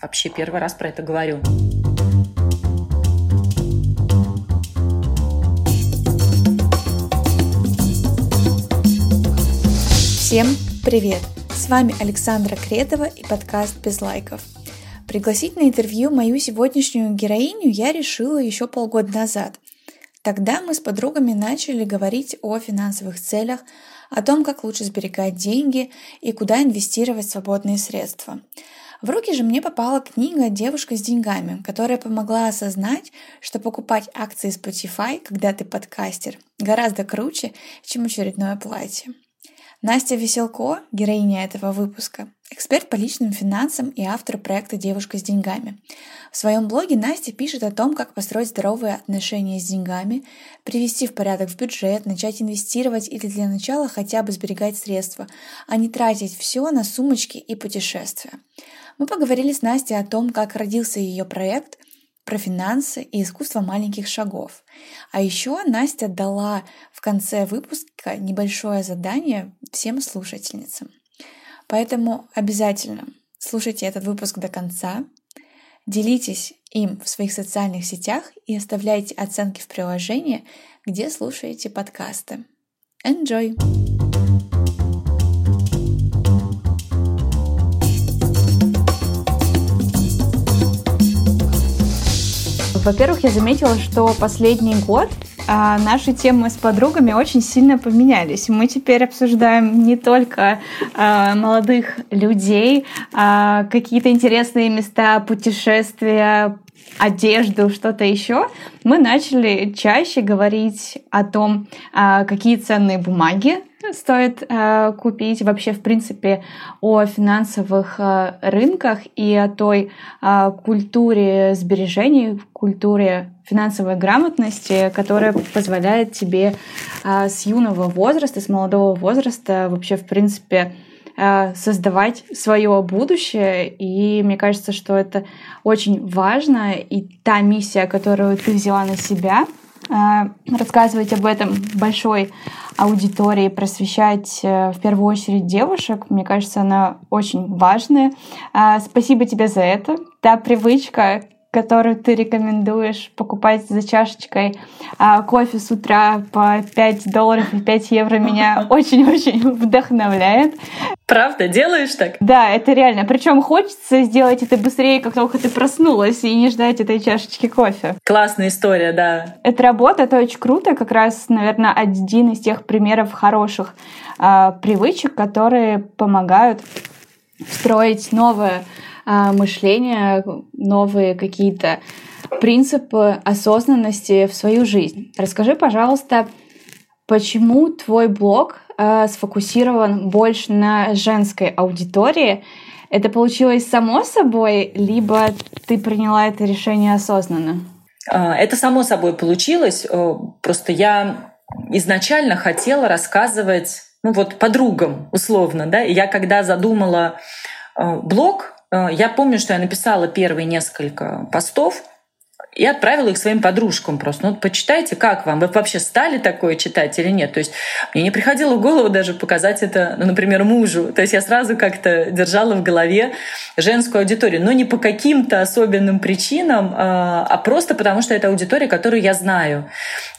Вообще первый раз про это говорю. Всем привет! С вами Александра Кредова и подкаст «Без лайков». Пригласить на интервью мою сегодняшнюю героиню я решила еще полгода назад. Тогда мы с подругами начали говорить о финансовых целях, о том, как лучше сберегать деньги и куда инвестировать свободные средства. В руки же мне попала книга «Девушка с деньгами», которая помогла осознать, что покупать акции Spotify, когда ты подкастер, гораздо круче, чем очередное платье. Настя Веселко, героиня этого выпуска, эксперт по личным финансам и автор проекта «Девушка с деньгами». В своем блоге Настя пишет о том, как построить здоровые отношения с деньгами, привести в порядок в бюджет, начать инвестировать или для начала хотя бы сберегать средства, а не тратить все на сумочки и путешествия. Мы поговорили с Настей о том, как родился ее проект, про финансы и искусство маленьких шагов. А еще Настя дала в конце выпуска небольшое задание всем слушательницам. Поэтому обязательно слушайте этот выпуск до конца, делитесь им в своих социальных сетях и оставляйте оценки в приложении, где слушаете подкасты. Enjoy! Во-первых, я заметила, что последний год а, наши темы с подругами очень сильно поменялись. Мы теперь обсуждаем не только а, молодых людей, а какие-то интересные места, путешествия, одежду, что-то еще, мы начали чаще говорить о том, а, какие ценные бумаги стоит э, купить, вообще, в принципе, о финансовых э, рынках и о той культуре сбережений, культуре финансовой грамотности, которая позволяет тебе с юного возраста, с молодого возраста вообще, в принципе, создавать свое будущее. И мне кажется, что это очень важно. И та миссия, которую ты взяла на себя, э, рассказывать об этом большой аудитории, просвещать э, в первую очередь девушек. Мне кажется, она очень важная. Спасибо тебе за это. Та привычка, которую ты рекомендуешь покупать за чашечкой а, кофе с утра по 5 долларов и 5 евро, меня очень-очень вдохновляет. Правда, делаешь так? Да, это реально. Причем хочется сделать это быстрее, как только ты проснулась, и не ждать этой чашечки кофе. Классная история, да. Это работа, это очень круто. Как раз, наверное, один из тех примеров хороших э, привычек, которые помогают строить новое э, мышление, новые какие-то принципы осознанности в свою жизнь. Расскажи, пожалуйста, почему твой блог э, сфокусирован больше на женской аудитории. Это получилось само собой, либо ты приняла это решение осознанно? А, это само собой получилось. Просто я изначально хотела рассказывать ну вот подругам условно, да. И я когда задумала блог, я помню, что я написала первые несколько постов, и отправила их своим подружкам просто. Ну, почитайте, как вам? Вы вообще стали такое читать или нет? То есть мне не приходило в голову даже показать это, ну, например, мужу. То есть я сразу как-то держала в голове женскую аудиторию, но не по каким-то особенным причинам, а, а просто потому, что это аудитория, которую я знаю.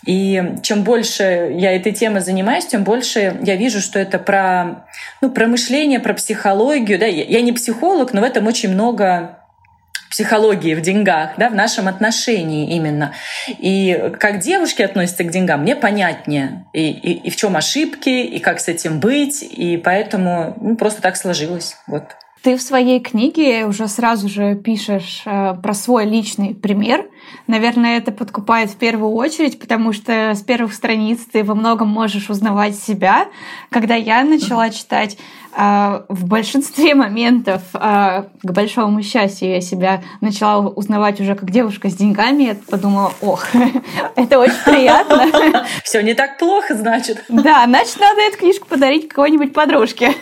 И чем больше я этой темой занимаюсь, тем больше я вижу, что это про, ну, про мышление, про психологию. Да? Я не психолог, но в этом очень много психологии в деньгах, да, в нашем отношении именно. И как девушки относятся к деньгам, мне понятнее. И, и, и в чем ошибки, и как с этим быть. И поэтому ну, просто так сложилось. Вот. Ты в своей книге уже сразу же пишешь э, про свой личный пример. Наверное, это подкупает в первую очередь, потому что с первых страниц ты во многом можешь узнавать себя. Когда я начала читать, в большинстве моментов, э, к большому счастью, я себя начала узнавать уже как девушка с деньгами. Я подумала, ох, это очень приятно. Все не так плохо, значит. Да, значит, надо эту книжку подарить какой-нибудь подружке.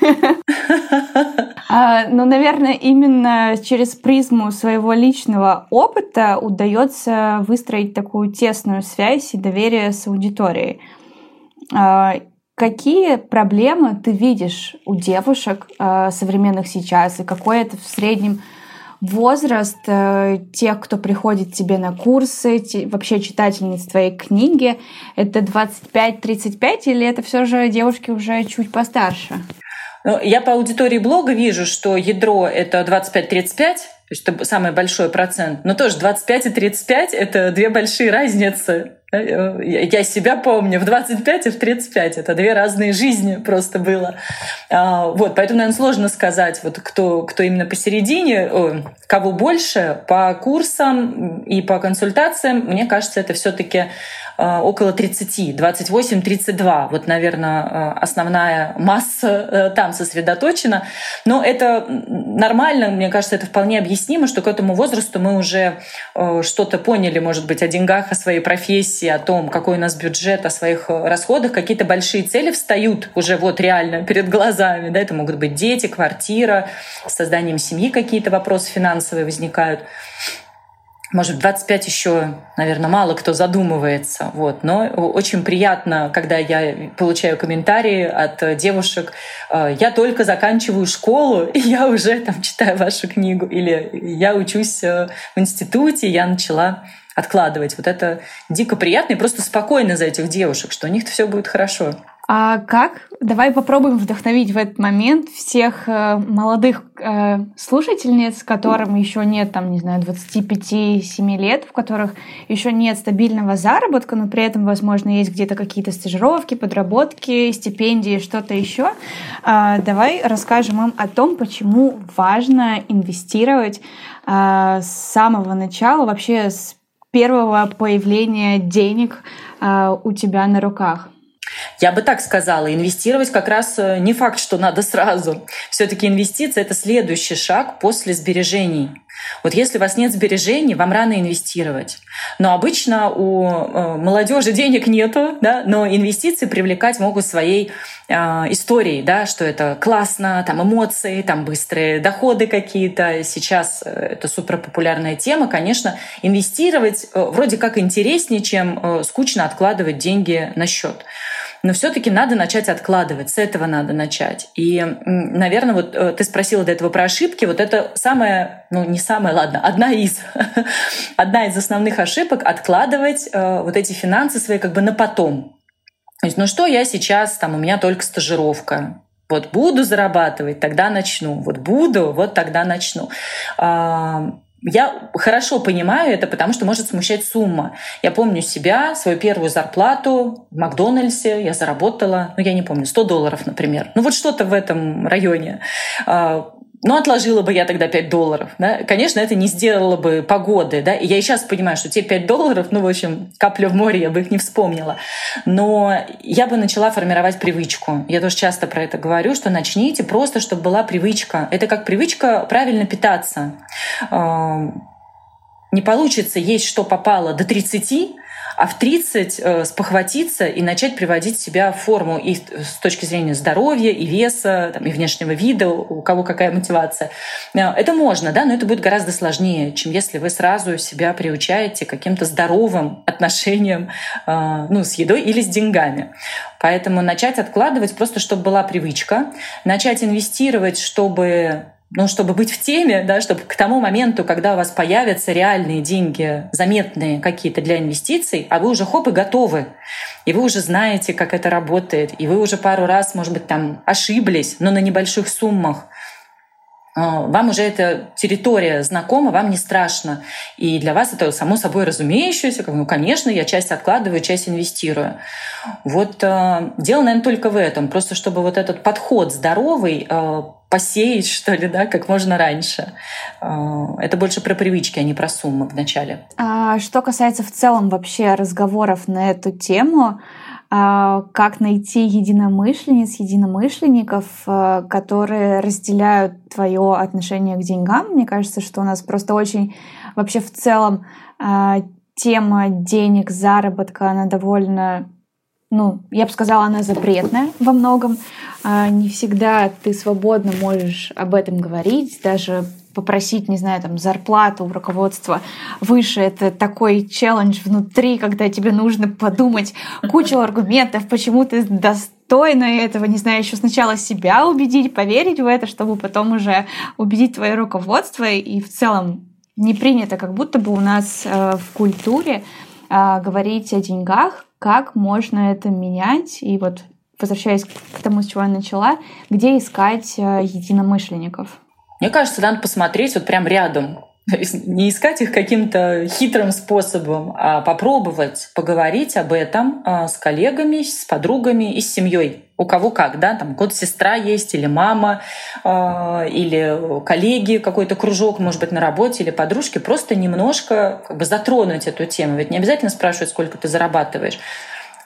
А, но, наверное, именно через призму своего личного опыта удается выстроить такую тесную связь и доверие с аудиторией. Какие проблемы ты видишь у девушек а, современных сейчас, и какой это в среднем возраст э, тех, кто приходит тебе на курсы, те, вообще читательниц твоей книги, это 25-35 или это все же девушки уже чуть постарше? Ну, я по аудитории блога вижу, что ядро — это 25-35, то есть это самый большой процент. Но тоже 25 и 35 — это две большие разницы. Э, я себя помню в 25 и в 35. Это две разные жизни просто было. А, вот, поэтому, наверное, сложно сказать, вот кто, кто именно посередине, кого больше. По курсам и по консультациям, мне кажется, это все таки Э, около 30, 28-32. Вот, наверное, э, основная масса э, там сосредоточена. Но это нормально, мне кажется, это вполне объяснимо, что к этому возрасту мы уже что-то поняли, может быть, о деньгах, о своей профессии, о том, какой у нас бюджет, о своих расходах. Какие-то большие цели встают уже вот реально перед глазами. Да? Это могут быть дети, квартира, с созданием семьи какие-то вопросы финансовые возникают может, 25 еще, наверное, мало кто задумывается. Вот. Но очень приятно, когда я получаю комментарии от девушек. «Э, я только заканчиваю школу, и я уже там читаю вашу книгу. Или я учусь э, в институте, я начала откладывать. Вот это дико приятно и просто спокойно за этих девушек, что у них все будет хорошо. А как? Давай попробуем вдохновить в этот момент всех э, молодых э, слушательниц, которым еще нет, там, не знаю, 25-7 лет, в которых еще нет стабильного заработка, но при этом, возможно, есть где-то какие-то стажировки, подработки, стипендии, что-то еще. Э, давай расскажем им о том, почему важно инвестировать э, с самого начала, вообще с первого появления денег э, у тебя на руках. Я бы так сказала, инвестировать как раз э, не факт, что надо сразу. Все-таки инвестиция — это следующий шаг после сбережений. Вот если у вас нет сбережений, вам рано инвестировать. Но обычно у э, молодежи денег нету, да, но инвестиции привлекать могут своей э, историей, да, что это классно, там эмоции, там быстрые доходы какие-то. Сейчас э, это суперпопулярная тема. Конечно, инвестировать вроде как интереснее, чем скучно откладывать деньги на счет но все-таки надо начать откладывать, с этого надо начать. И, наверное, вот э, ты спросила до этого про ошибки, вот это самое, ну не самое, ладно, одна из, одна из основных ошибок — откладывать э, вот эти финансы свои как бы на потом. То есть, ну что я сейчас, там у меня только стажировка, вот буду зарабатывать, тогда начну. Вот буду, вот тогда начну. Я хорошо понимаю это, потому что может смущать сумма. Я помню себя, свою первую зарплату в Макдональдсе я заработала, ну я не помню, 100 долларов, например. Ну вот что-то в этом районе. Ну, отложила бы я тогда 5 долларов. Да? Конечно, это не сделало бы погоды. Да? И я и сейчас понимаю, что те 5 долларов, ну, в общем, капля в море, я бы их не вспомнила. Но я бы начала формировать привычку. Я тоже часто про это говорю, что начните просто, чтобы была привычка. Это как привычка правильно питаться. Не получится есть, что попало до 30, а в 30 э, спохватиться и начать приводить себя в форму и с точки зрения здоровья, и веса, там, и внешнего вида, у кого какая мотивация. Э, это можно, да, но это будет гораздо сложнее, чем если вы сразу себя приучаете к каким-то здоровым отношениям э, ну, с едой или с деньгами. Поэтому начать откладывать просто, чтобы была привычка, начать инвестировать, чтобы ну, чтобы быть в теме, да, чтобы к тому моменту, когда у вас появятся реальные деньги, заметные какие-то для инвестиций, а вы уже хоп и готовы, и вы уже знаете, как это работает, и вы уже пару раз, может быть, там ошиблись, но на небольших суммах, а, вам уже эта территория знакома, вам не страшно. И для вас это само собой разумеющееся. Ну, конечно, я часть откладываю, часть инвестирую. Вот э, дело, наверное, только в этом. Просто чтобы вот этот подход здоровый э, посеять, что ли, да, как можно раньше. Э, это больше про привычки, а не про суммы вначале. А что касается в целом вообще разговоров на эту тему, а, как найти единомышленниц, единомышленников, а, которые разделяют твое отношение к деньгам. Мне кажется, что у нас просто очень вообще в целом а, тема денег, заработка, она довольно ну, я бы сказала, она запретная во многом. Не всегда ты свободно можешь об этом говорить, даже попросить, не знаю, там, зарплату у руководства выше. Это такой челлендж внутри, когда тебе нужно подумать кучу аргументов, почему ты достойна этого, не знаю, еще сначала себя убедить, поверить в это, чтобы потом уже убедить твое руководство. И в целом не принято, как будто бы у нас э, в культуре э, говорить о деньгах, как можно это менять. И вот возвращаясь к тому, с чего я начала, где искать э, единомышленников? Мне кажется, надо посмотреть вот прям рядом. Не искать их каким-то хитрым способом, а попробовать поговорить об этом а, с коллегами, с подругами и с семьей. У кого как, да, там кот сестра есть, или мама, а, или коллеги, какой-то кружок, может быть, на работе, или подружки, просто немножко как бы затронуть эту тему. Ведь не обязательно спрашивать, сколько ты зарабатываешь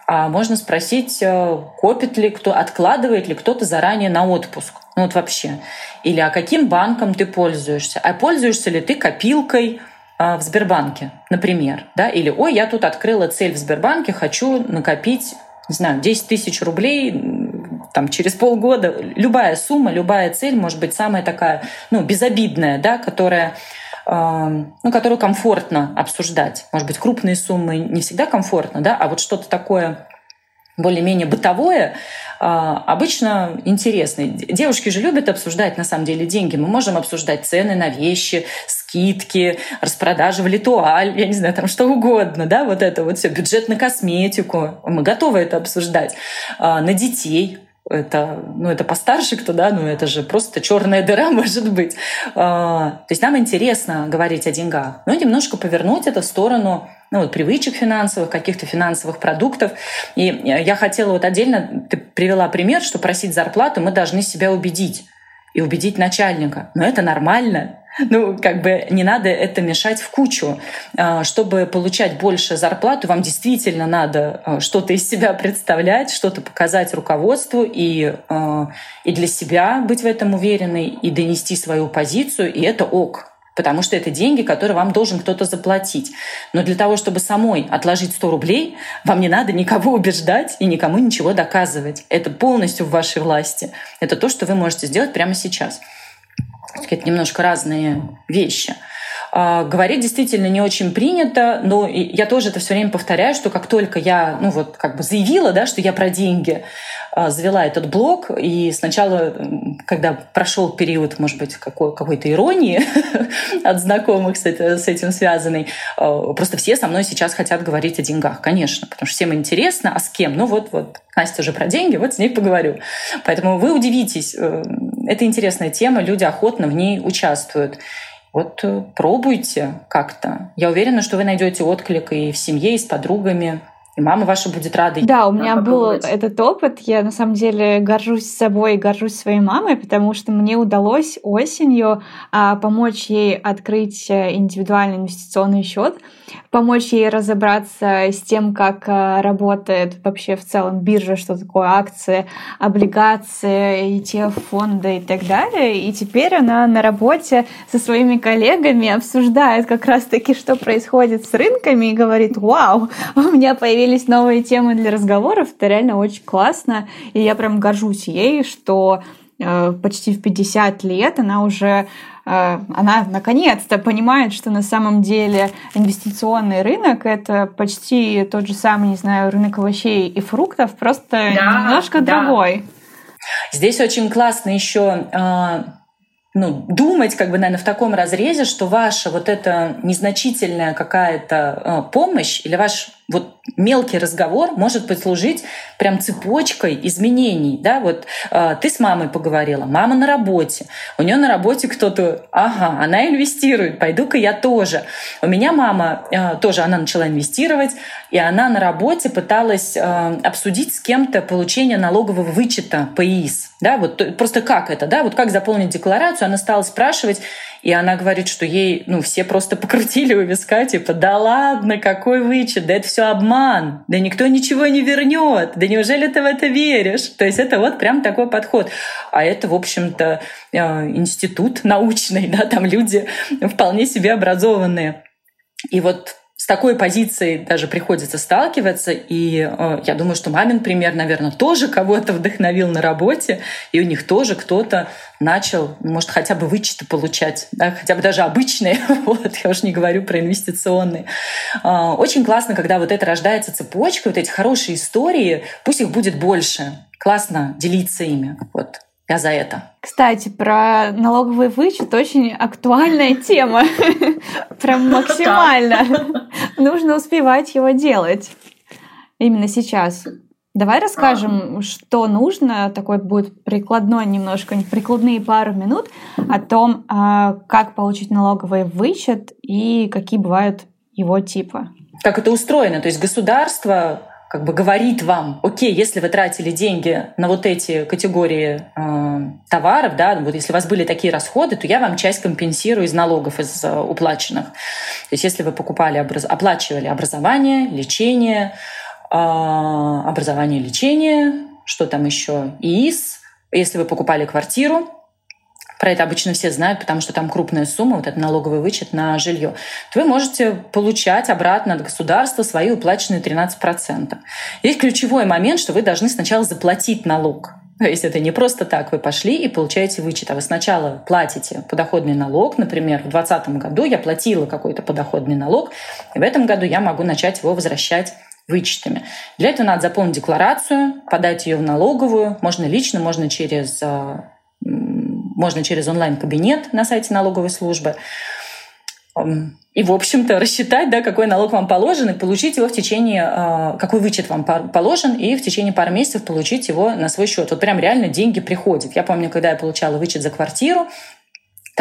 а можно спросить, э, копит ли кто, откладывает ли кто-то заранее на отпуск. Ну вот вообще. Или а каким банком ты пользуешься? А пользуешься ли ты копилкой э, в Сбербанке, например? Да? Или, ой, я тут открыла цель в Сбербанке, хочу накопить, не знаю, 10 тысяч рублей там, через полгода. Любая сумма, любая цель может быть самая такая, ну, безобидная, да, которая ну, которую комфортно обсуждать. Может быть, крупные суммы не всегда комфортно, да, а вот что-то такое более-менее бытовое, а, обычно интересно. Девушки же любят обсуждать, на самом деле, деньги. Мы можем обсуждать цены на вещи, скидки, распродажи в Литуаль, я не знаю, там что угодно, да, вот это вот все, бюджет на косметику. Мы готовы это обсуждать. А, на детей это, ну, это постарше кто, да, ну, это же просто черная дыра может быть. А, то есть нам интересно говорить о деньгах, но немножко повернуть это в сторону ну, вот, привычек финансовых, каких-то финансовых продуктов. И я хотела вот отдельно, ты привела пример, что просить зарплату мы должны себя убедить и убедить начальника. Но это нормально, ну, как бы не надо это мешать в кучу. А, чтобы получать больше зарплату, вам действительно надо а, что-то из себя представлять, что-то показать руководству и, а, и для себя быть в этом уверенной, и донести свою позицию, и это ок потому что это деньги, которые вам должен кто-то заплатить. Но для того, чтобы самой отложить 100 рублей, вам не надо никого убеждать и никому ничего доказывать. Это полностью в вашей власти. Это то, что вы можете сделать прямо сейчас. Это немножко разные вещи. А, говорить действительно не очень принято, но я тоже это все время повторяю, что как только я, ну вот, как бы заявила, да, что я про деньги, а, завела этот блог, и сначала, когда прошел период, может быть, какой- какой-то иронии от знакомых с, это, с этим связанной, а, просто все со мной сейчас хотят говорить о деньгах, конечно, потому что всем интересно, а с кем? Ну вот, вот, Настя уже про деньги, вот с ней поговорю. Поэтому вы удивитесь, э, это интересная тема, люди охотно в ней участвуют. Вот э, пробуйте как-то. Я уверена, что вы найдете отклик и в семье, и с подругами. И мама ваша будет рада. Да, у меня был этот опыт. Я на самом деле горжусь собой и горжусь своей мамой, потому что мне удалось осенью а, помочь ей открыть э, индивидуальный инвестиционный счет помочь ей разобраться с тем, как э, работает вообще в целом биржа, что такое акции, облигации, ETF, фонды и так далее. И теперь она на работе со своими коллегами обсуждает как раз-таки, что происходит с рынками и говорит, вау, у меня появились новые темы для разговоров. Это реально очень классно. И я прям горжусь ей, что э, почти в 50 лет она уже Э, она наконец-то понимает, что на самом деле инвестиционный рынок это почти тот же самый, не знаю, рынок овощей и фруктов, просто да, немножко да. другой. Здесь очень классно еще э, ну, думать, как бы, наверное, в таком разрезе, что ваша вот эта незначительная какая-то помощь или ваш вот мелкий разговор может послужить прям цепочкой изменений. Да? Вот э, ты с мамой поговорила, мама на работе, у нее на работе кто-то, ага, она инвестирует, пойду-ка я тоже. У меня мама э, тоже, она начала инвестировать, и она на работе пыталась э, обсудить с кем-то получение налогового вычета по ИИС. Да? Вот просто как это, да? вот как заполнить декларацию, она стала спрашивать, и она говорит, что ей, ну, все просто покрутили у виска, типа, да ладно, какой вычет, да это все обман, да никто ничего не вернет, да неужели ты в это веришь? То есть это вот прям такой подход. А это, в общем-то, э, институт научный, да, там люди вполне себе образованные. И вот с такой позицией даже приходится сталкиваться. И э, я думаю, что мамин пример, наверное, тоже кого-то вдохновил на работе, и у них тоже кто-то начал, может, хотя бы вычеты получать, да, хотя бы даже обычные, вот, я уж не говорю про инвестиционные. Э, очень классно, когда вот это рождается цепочка, вот эти хорошие истории, пусть их будет больше. Классно делиться ими. Вот. Я за это. Кстати, про налоговый вычет очень актуальная тема. Прям максимально. Нужно успевать его делать. Именно сейчас. Давай расскажем, что нужно, такой будет прикладной немножко, прикладные пару минут о том, а, как получить налоговый вычет и какие бывают его типы. Как это устроено? То есть государство как бы говорит вам, окей, если вы тратили деньги на вот эти категории э, товаров, да, вот если у вас были такие расходы, то я вам часть компенсирую из налогов, из э, уплаченных. То есть если вы покупали, образ, оплачивали образование, лечение, э, образование, лечение, что там еще, ИИС, если вы покупали квартиру, про это обычно все знают, потому что там крупная сумма, вот этот налоговый вычет на жилье, то вы можете получать обратно от государства свои уплаченные 13%. Есть ключевой момент, что вы должны сначала заплатить налог. То есть это не просто так, вы пошли и получаете вычет, а вы сначала платите подоходный налог. Например, в 2020 году я платила какой-то подоходный налог, и в этом году я могу начать его возвращать вычетами. Для этого надо заполнить декларацию, подать ее в налоговую. Можно лично, можно через а, можно через онлайн-кабинет на сайте налоговой службы. И, в общем-то, рассчитать, да, какой налог вам положен, и получить его в течение, а, какой вычет вам положен, и в течение пары месяцев получить его на свой счет. Вот прям реально деньги приходят. Я помню, когда я получала вычет за квартиру,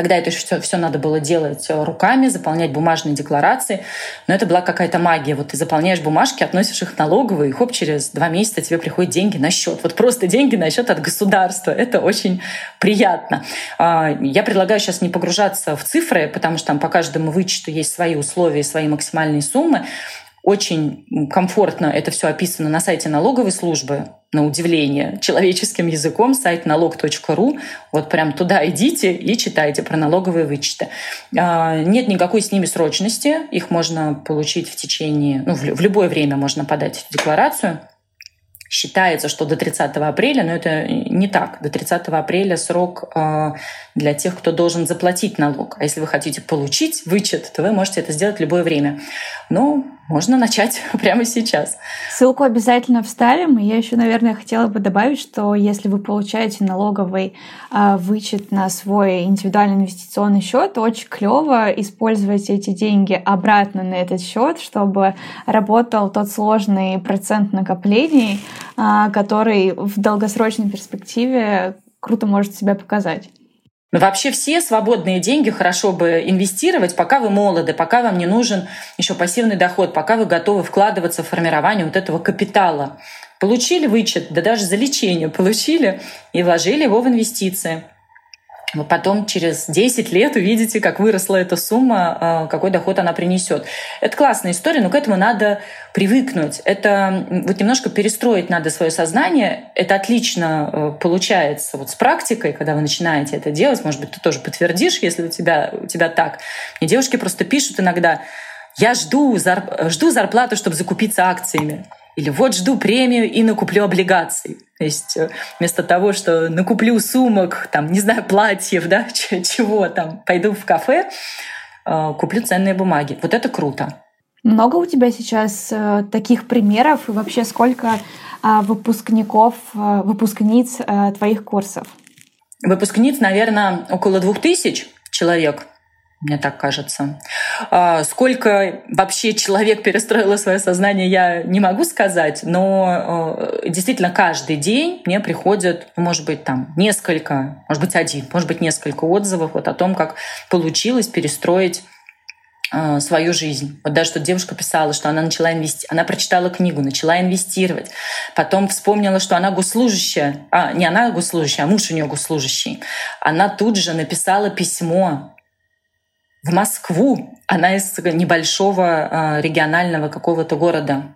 Тогда это все, все надо было делать э, руками, заполнять бумажные декларации. Но это была какая-то магия. Вот ты заполняешь бумажки, относишь их в налоговую, и хоп, через два месяца тебе приходят деньги на счет. Вот просто деньги на счет от государства. Это очень приятно. А, я предлагаю сейчас не погружаться в цифры, потому что там по каждому вычету есть свои условия, свои максимальные суммы. Очень комфортно это все описано на сайте налоговой службы, на удивление, человеческим языком, сайт налог.ру. Вот прям туда идите и читайте про налоговые вычеты. А, нет никакой с ними срочности. Их можно получить в течение, ну, в любое время можно подать декларацию. Считается, что до 30 апреля, но это не так. До 30 апреля срок а, для тех, кто должен заплатить налог. А если вы хотите получить вычет, то вы можете это сделать в любое время. Но можно начать прямо сейчас. Ссылку обязательно вставим. И я еще, наверное, хотела бы добавить, что если вы получаете налоговый э, вычет на свой индивидуальный инвестиционный счет, очень клево использовать эти деньги обратно на этот счет, чтобы работал тот сложный процент накоплений, э, который в долгосрочной перспективе круто может себя показать. Но вообще все свободные деньги хорошо бы инвестировать, пока вы молоды, пока вам не нужен еще пассивный доход, пока вы готовы вкладываться в формирование вот этого капитала. Получили вычет, да даже за лечение получили и вложили его в инвестиции вы потом через 10 лет увидите, как выросла эта сумма, а, какой доход она принесет. Это классная история, но к этому надо привыкнуть. Это вот немножко перестроить надо свое сознание. Это отлично э, получается вот с практикой, когда вы начинаете это делать. Может быть, ты тоже подтвердишь, если у тебя, у тебя так. Мне девушки просто пишут иногда, я жду, зар... жду зарплату, чтобы закупиться акциями. Или вот жду премию и накуплю облигаций. То есть э, вместо того, что накуплю сумок, там, не знаю, платьев, да, чего там, пойду в кафе, э, куплю ценные бумаги. Вот это круто. Много у тебя сейчас э, таких примеров и вообще сколько выпускников, выпускниц твоих курсов? Выпускниц, наверное, около двух тысяч человек мне так кажется. А, сколько вообще человек перестроило свое сознание, я не могу сказать, но э, действительно каждый день мне приходит, ну, может быть, там несколько, может быть, один, может быть, несколько отзывов вот о том, как получилось перестроить э, свою жизнь. Вот даже что девушка писала, что она начала инвестировать, она прочитала книгу, начала инвестировать, потом вспомнила, что она госслужащая, а не она госслужащая, а муж у нее госслужащий. Она тут же написала письмо в Москву. Она из небольшого а, регионального какого-то города.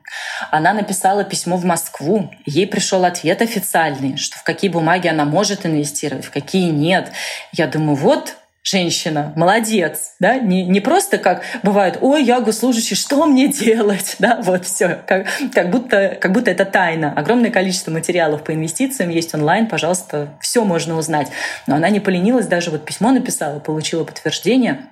Она написала письмо в Москву. Ей пришел ответ официальный, что в какие бумаги она может инвестировать, в какие нет. Я думаю, вот женщина, молодец, да, не, не просто как бывает, ой, я госслужащий, что мне делать, да, вот все, как, как, будто, как будто это тайна. Огромное количество материалов по инвестициям есть онлайн, пожалуйста, все можно узнать. Но она не поленилась, даже вот письмо написала, получила подтверждение,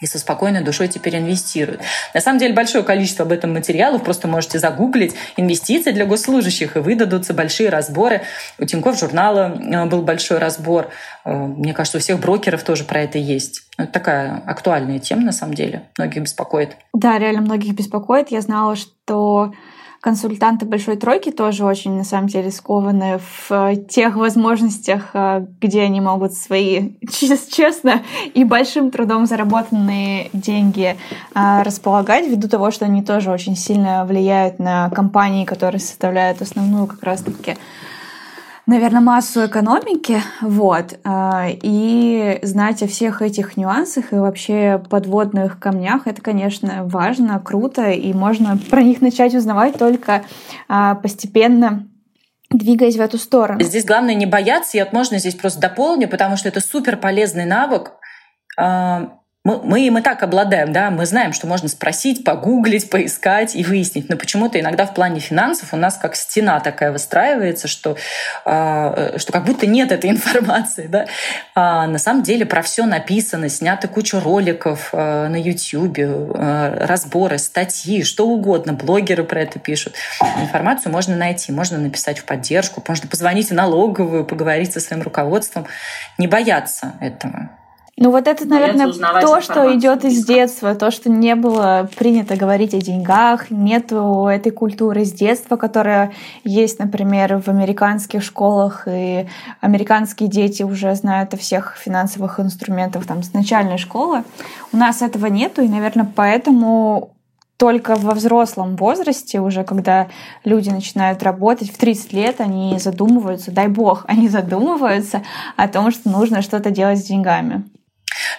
и со спокойной душой теперь инвестируют. На самом деле большое количество об этом материалов, просто можете загуглить инвестиции для госслужащих, и выдадутся большие разборы. У Тинькофф журнала э, был большой разбор. Э, мне кажется, у всех брокеров тоже про это есть. Ну, это такая актуальная тема, на самом деле. Многих беспокоит. Да, реально многих беспокоит. Я знала, что консультанты большой тройки тоже очень, на самом деле, скованы в э, тех возможностях, э, где они могут свои честно и большим трудом заработанные деньги э, располагать, ввиду того, что они тоже очень сильно влияют на компании, которые составляют основную как раз-таки наверное, массу экономики, вот, а, и знать о всех этих нюансах и вообще подводных камнях, это, конечно, важно, круто, и можно про них начать узнавать только а, постепенно двигаясь в эту сторону. Здесь главное не бояться, я, можно здесь просто дополню, потому что это супер полезный навык, а, мы, мы им и так обладаем, да, мы знаем, что можно спросить, погуглить, поискать и выяснить. Но почему-то иногда в плане финансов у нас как стена такая выстраивается, что, э, что как будто нет этой информации. Да? А на самом деле про все написано, снято кучу роликов э, на YouTube, э, разборы, статьи, что угодно. Блогеры про это пишут. Информацию можно найти, можно написать в поддержку, можно позвонить в налоговую, поговорить со своим руководством. Не бояться этого. Ну вот это, наверное, то, что идет из детства, то, что не было принято говорить о деньгах, нету этой культуры с детства, которая есть, например, в американских школах, и американские дети уже знают о всех финансовых инструментах там с начальной школы. У нас этого нету, и, наверное, поэтому только во взрослом возрасте, уже когда люди начинают работать в 30 лет, они задумываются, дай бог, они задумываются о том, что нужно что-то делать с деньгами.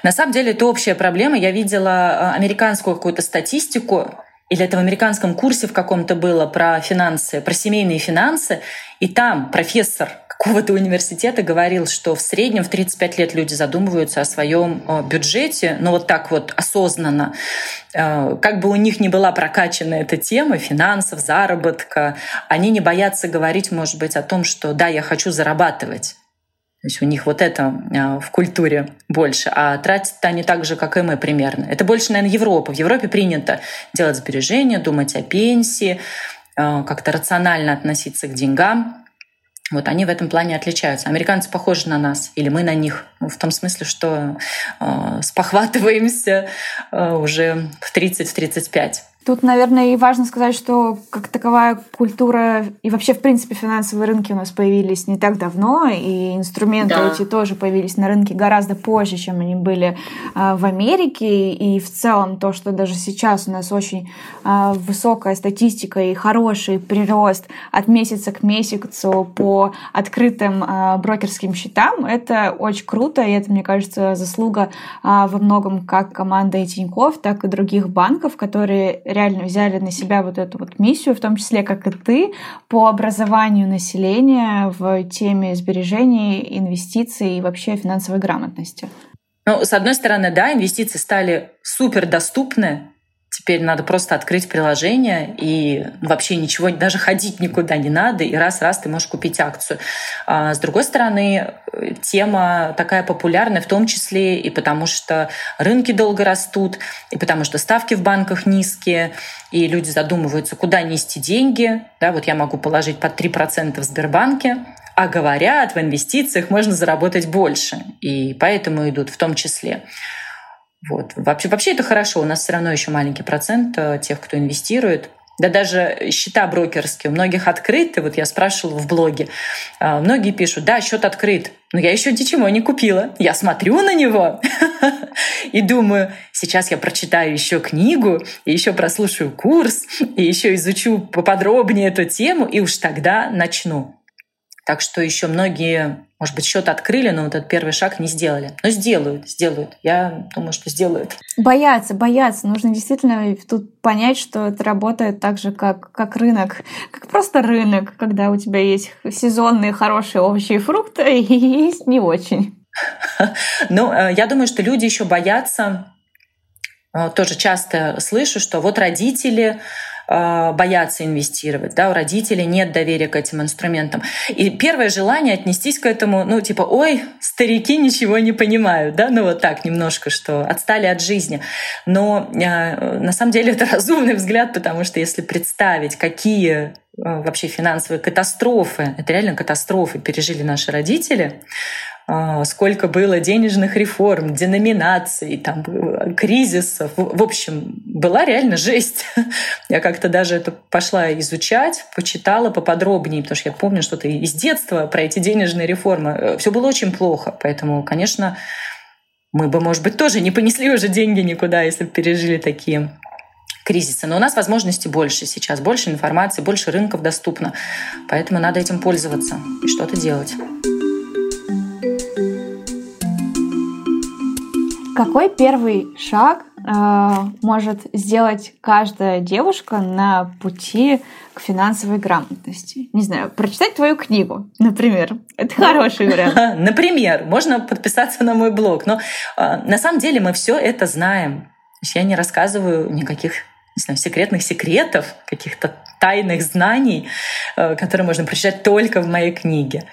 На самом деле это общая проблема. Я видела э, американскую какую-то статистику, или это в американском курсе в каком-то было про финансы, про семейные финансы, и там профессор какого-то университета говорил, что в среднем в 35 лет люди задумываются о своем э, бюджете, но вот так вот осознанно. Э, как бы у них ни была прокачана эта тема финансов, заработка, они не боятся говорить, может быть, о том, что да, я хочу зарабатывать. То есть у них вот это а, в культуре больше, а тратят они так же, как и мы примерно. Это больше, наверное, Европа. В Европе принято делать сбережения, думать о пенсии, а, как-то рационально относиться к деньгам. Вот они в этом плане отличаются. Американцы похожи на нас, или мы на них, ну, в том смысле, что э, спохватываемся э, уже в 30-35. Тут, наверное, и важно сказать, что как таковая культура и вообще, в принципе, финансовые рынки у нас появились не так давно, и инструменты да. эти тоже появились на рынке гораздо позже, чем они были а, в Америке. И в целом то, что даже сейчас у нас очень а, высокая статистика и хороший прирост от месяца к месяцу по открытым а, брокерским счетам, это очень круто, и это, мне кажется, заслуга во многом как команды Тинькофф, так и других банков, которые реально взяли на себя вот эту вот миссию, в том числе, как и ты, по образованию населения в теме сбережений, инвестиций и вообще финансовой грамотности. Ну, с одной стороны, да, инвестиции стали супер доступны, Теперь надо просто открыть приложение, и вообще ничего, даже ходить никуда не надо, и раз-раз ты можешь купить акцию. А с другой стороны, тема такая популярная в том числе и потому, что рынки долго растут, и потому что ставки в банках низкие, и люди задумываются, куда нести деньги. Да, вот я могу положить под 3% в Сбербанке, а говорят, в инвестициях можно заработать больше, и поэтому идут в том числе. Вот. Вообще, вообще это хорошо. У нас все равно еще маленький процент э, тех, кто инвестирует. Да даже счета брокерские у многих открыты. Вот я спрашивала в блоге. Э, многие пишут, да, счет открыт, но я еще ничего не купила. Я смотрю на него и думаю, сейчас я прочитаю еще книгу, и еще прослушаю курс, и еще изучу поподробнее эту тему, и уж тогда начну. Так что еще многие, может быть, счет открыли, но вот этот первый шаг не сделали. Но сделают, сделают. Я думаю, что сделают. Боятся, боятся. Нужно действительно тут понять, что это работает так же, как, как рынок. Как просто рынок, когда у тебя есть сезонные хорошие овощи и фрукты, и есть не очень. Но э, я думаю, что люди еще боятся, э, тоже часто слышу, что вот родители боятся инвестировать, да, у родителей нет доверия к этим инструментам. И первое желание отнестись к этому, ну, типа, ой, старики ничего не понимают, да, ну, вот так немножко, что отстали от жизни. Но на самом деле это разумный взгляд, потому что если представить, какие вообще финансовые катастрофы, это реально катастрофы пережили наши родители, сколько было денежных реформ, деноминаций, там, кризисов. В общем, была реально жесть. Я как-то даже это пошла изучать, почитала поподробнее, потому что я помню что-то из детства про эти денежные реформы. Все было очень плохо, поэтому, конечно, мы бы, может быть, тоже не понесли уже деньги никуда, если бы пережили такие кризисы. Но у нас возможностей больше сейчас, больше информации, больше рынков доступно. Поэтому надо этим пользоваться и что-то делать. Какой первый шаг э, может сделать каждая девушка на пути к финансовой грамотности? Не знаю, прочитать твою книгу, например. Это хороший вариант. Например, можно подписаться на мой блог. Но э, на самом деле мы все это знаем. Я не рассказываю никаких не знаю, секретных секретов, каких-то тайных знаний, э, которые можно прочитать только в моей книге.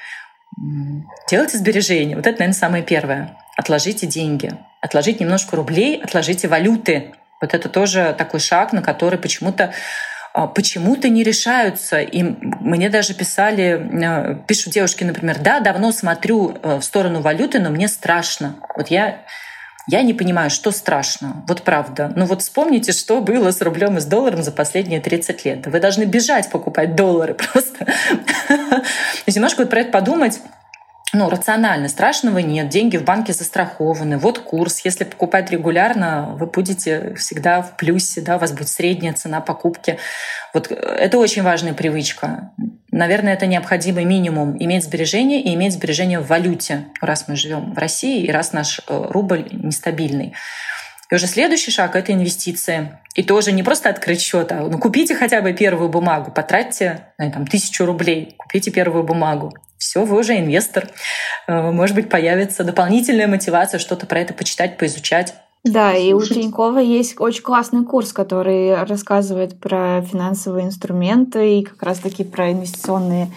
Делайте сбережения. Вот это, наверное, самое первое. Отложите деньги отложить немножко рублей, отложите валюты. Вот это тоже такой шаг, на который почему-то а, почему-то не решаются. И мне даже писали, э, пишут девушки, например, да, давно смотрю э, в сторону валюты, но мне страшно. Вот я я не понимаю, что страшно. Вот правда. Ну вот вспомните, что было с рублем и с долларом за последние 30 лет. Вы должны бежать покупать доллары просто. Немножко вот про это подумать ну, рационально, страшного нет, деньги в банке застрахованы, вот курс, если покупать регулярно, вы будете всегда в плюсе, да, у вас будет средняя цена покупки. Вот э, это очень важная привычка. Наверное, это необходимый минимум иметь сбережения и иметь сбережения в валюте, раз мы живем в России и раз наш э, рубль нестабильный. И уже следующий шаг — это инвестиции. И тоже не просто открыть счет, а ну, купите хотя бы первую бумагу, потратьте ну, там, тысячу рублей, купите первую бумагу. Все, вы уже инвестор. Э, может быть, появится дополнительная мотивация что-то про это почитать, поизучать. Да, и у Тинькова есть очень классный курс, который рассказывает про финансовые инструменты и как раз-таки про инвестиционные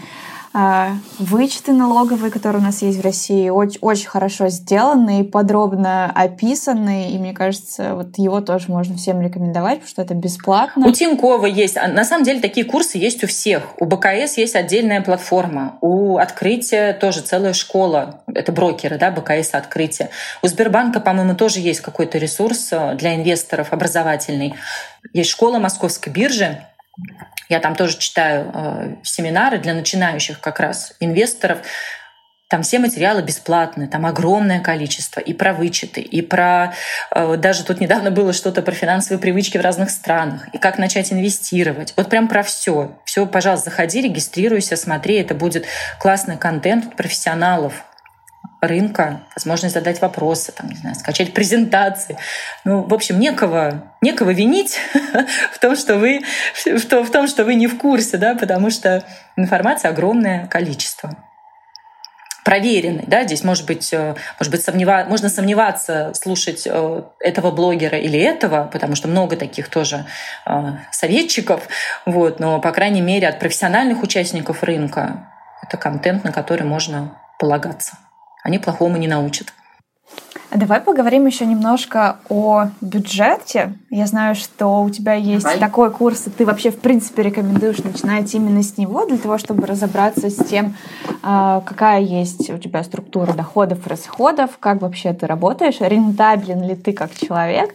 вычеты налоговые, которые у нас есть в России, очень, очень хорошо сделаны и подробно описаны. И мне кажется, вот его тоже можно всем рекомендовать, потому что это бесплатно. У Тинькова есть. А на самом деле такие курсы есть у всех. У БКС есть отдельная платформа. У Открытия тоже целая школа. Это брокеры, да, БКС Открытие. У Сбербанка, по-моему, тоже есть какой-то ресурс э, для инвесторов образовательный. Есть школа Московской биржи, я там тоже читаю э, семинары для начинающих как раз инвесторов. Там все материалы бесплатные, там огромное количество и про вычеты, и про... Э, даже тут недавно было что-то про финансовые привычки в разных странах, и как начать инвестировать. Вот прям про все. Все, пожалуйста, заходи, регистрируйся, смотри, это будет классный контент профессионалов, рынка, возможность задать вопросы, там, не знаю, скачать презентации. Ну, в общем, некого, некого винить в том, что вы, в том, в том, что вы не в курсе, да, потому что информации огромное количество проверенный, да, здесь может быть, э, может быть сомнева... можно сомневаться, слушать э, этого блогера или этого, потому что много таких тоже э, советчиков, вот, но, по крайней мере, от профессиональных участников рынка это контент, на который можно полагаться они плохому не научат. Давай поговорим еще немножко о бюджете. Я знаю, что у тебя есть Давай. такой курс, и ты вообще, в принципе, рекомендуешь начинать именно с него, для того, чтобы разобраться с тем, а, какая есть у тебя структура доходов, расходов, как вообще ты работаешь, рентабелен ли ты как человек.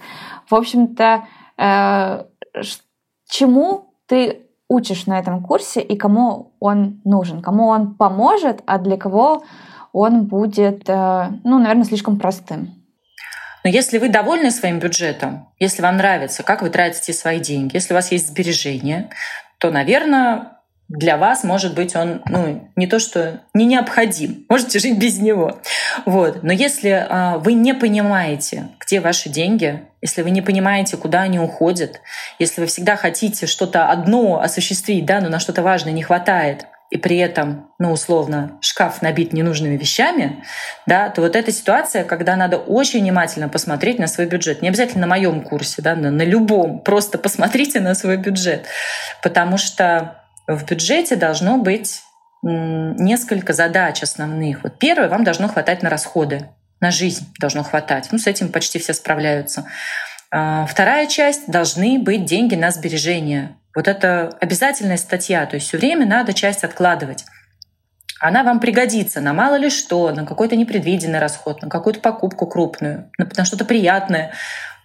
В общем-то, э, чему ты учишь на этом курсе и кому он нужен, кому он поможет, а для кого он будет, э, ну, наверное, слишком простым. Но если вы довольны своим бюджетом, если вам нравится, как вы тратите свои деньги, если у вас есть сбережения, то, наверное, для вас, может быть, он ну, не то, что не необходим, можете жить без него. Вот. Но если а, вы не понимаете, где ваши деньги, если вы не понимаете, куда они уходят, если вы всегда хотите что-то одно осуществить, да, но на что-то важное не хватает, и при этом, ну, условно, шкаф набит ненужными вещами, да, то вот эта ситуация, когда надо очень внимательно посмотреть на свой бюджет. Не обязательно на моем курсе, да, на, на любом. Просто посмотрите на свой бюджет. Потому что в бюджете должно быть несколько задач основных. Вот первое, вам должно хватать на расходы, на жизнь должно хватать. Ну, с этим почти все справляются. А, вторая часть — должны быть деньги на сбережения. Вот это обязательная статья, то есть все время надо часть откладывать. Она вам пригодится на мало ли что, на какой-то непредвиденный расход, на какую-то покупку крупную, на, что-то приятное.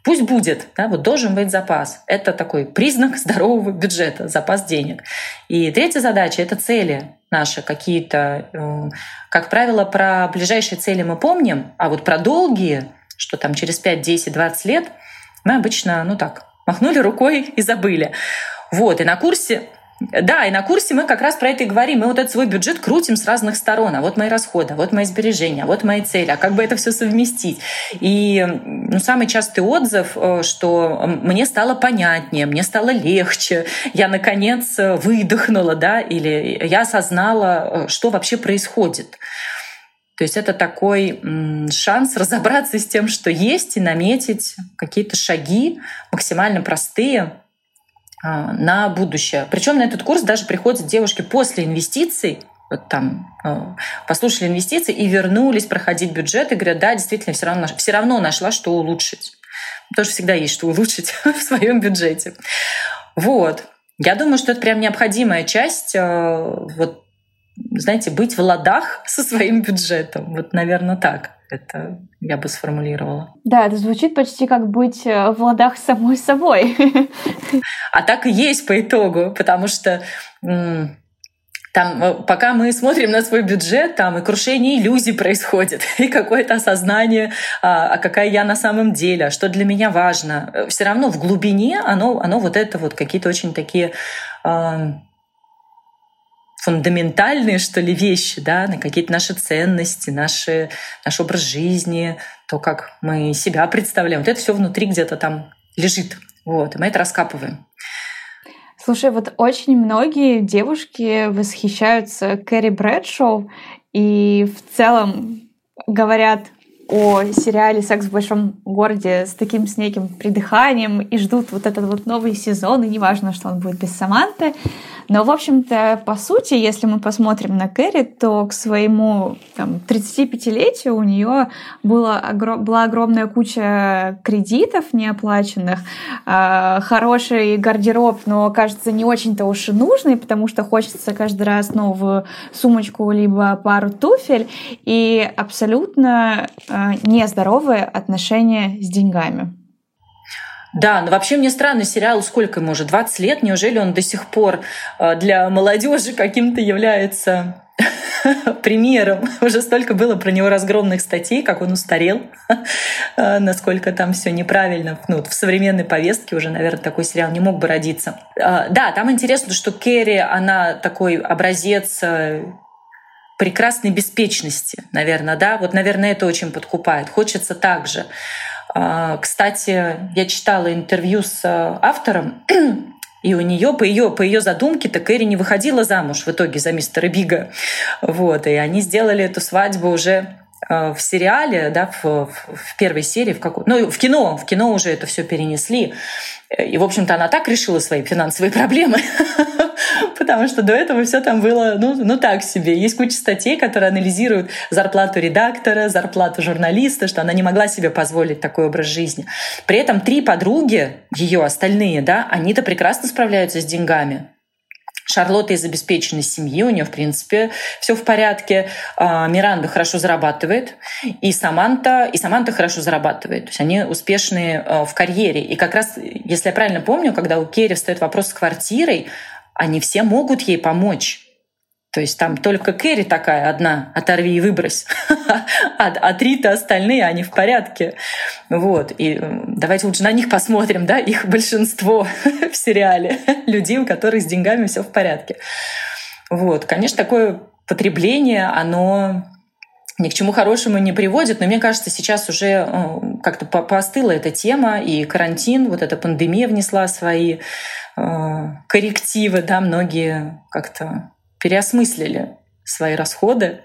Пусть будет, да, вот должен быть запас. Это такой признак здорового бюджета, запас денег. И третья задача — это цели наши какие-то. Э, как правило, про ближайшие цели мы помним, а вот про долгие, что там через 5, 10, 20 лет, мы обычно, ну так, махнули рукой и забыли. Вот, и на курсе да, и на курсе мы как раз про это и говорим. Мы вот этот свой бюджет крутим с разных сторон. А вот мои расходы, а вот мои сбережения, а вот мои цели. А как бы это все совместить? И ну, самый частый отзыв, э, что мне стало понятнее, мне стало легче, я наконец выдохнула, да, или я осознала, э, что вообще происходит. То есть это такой шанс разобраться с тем, что есть, и наметить какие-то шаги максимально простые, на будущее. Причем на этот курс даже приходят девушки после инвестиций, вот там а, послушали инвестиции и вернулись проходить бюджет и говорят, да, действительно, все равно, все равно нашла, что улучшить. Тоже всегда есть что улучшить в своем бюджете. Вот. Я думаю, что это прям необходимая часть а, вот, знаете, быть в ладах со своим бюджетом. Вот, наверное, так это я бы сформулировала. Да, это звучит почти как быть э, в ладах самой собой. А так и есть по итогу, потому что там, э, пока мы смотрим на свой бюджет, там и крушение иллюзий происходит, и какое-то осознание, а, а какая я на самом деле, а что для меня важно. Э, Все равно в глубине оно, оно вот это вот какие-то очень такие фундаментальные, что ли, вещи, да, на какие-то наши ценности, наши, наш образ жизни, то, как мы себя представляем. Вот это все внутри где-то там лежит. Вот, и мы это раскапываем. Слушай, вот очень многие девушки восхищаются Кэрри Брэдшоу и в целом говорят о сериале «Секс в большом городе» с таким с неким придыханием и ждут вот этот вот новый сезон, и неважно, что он будет без Саманты. Но, в общем-то, по сути, если мы посмотрим на Кэрри, то к своему там, 35-летию у нее была, была огромная куча кредитов неоплаченных, э, хороший гардероб, но, кажется, не очень-то уж и нужный, потому что хочется каждый раз новую сумочку либо пару туфель, и абсолютно э, нездоровые отношения с деньгами. Да, но вообще мне странно, сериал сколько ему уже? 20 лет? Неужели он до сих пор э, для молодежи каким-то является примером. Уже столько было про него разгромных статей, как он устарел, э, насколько там все неправильно. Ну, в современной повестке уже, наверное, такой сериал не мог бы родиться. Э, да, там интересно, что Керри, она такой образец прекрасной беспечности, наверное, да. Вот, наверное, это очень подкупает. Хочется также. А, кстати, я читала интервью с э, автором, и у нее по ее по ее задумке то Кэрри не выходила замуж в итоге за мистера Бига, вот и они сделали эту свадьбу уже в сериале, да, в, в первой серии, в какой, ну в кино, в кино уже это все перенесли, и в общем-то она так решила свои финансовые проблемы, потому что до этого все там было, ну, ну так себе. Есть куча статей, которые анализируют зарплату редактора, зарплату журналиста, что она не могла себе позволить такой образ жизни. При этом три подруги, ее остальные, да, они-то прекрасно справляются с деньгами. Шарлотта из обеспеченной семьи, у нее, в принципе, все в порядке. А, Миранда хорошо зарабатывает, и Саманта, и Саманта хорошо зарабатывает. То есть они успешные а, в карьере. И как раз, если я правильно помню, когда у Керри встает вопрос с квартирой, они все могут ей помочь. То есть там только Кэрри такая одна, оторви и выбрось. а, а три-то остальные, они в порядке. Вот. И давайте лучше на них посмотрим, да, их большинство в сериале. Людей, у которых с деньгами все в порядке. Вот. Конечно, такое потребление, оно ни к чему хорошему не приводит, но мне кажется, сейчас уже э, как-то поостыла эта тема, и карантин, вот эта пандемия внесла свои э, коррективы, да, многие как-то переосмыслили свои расходы,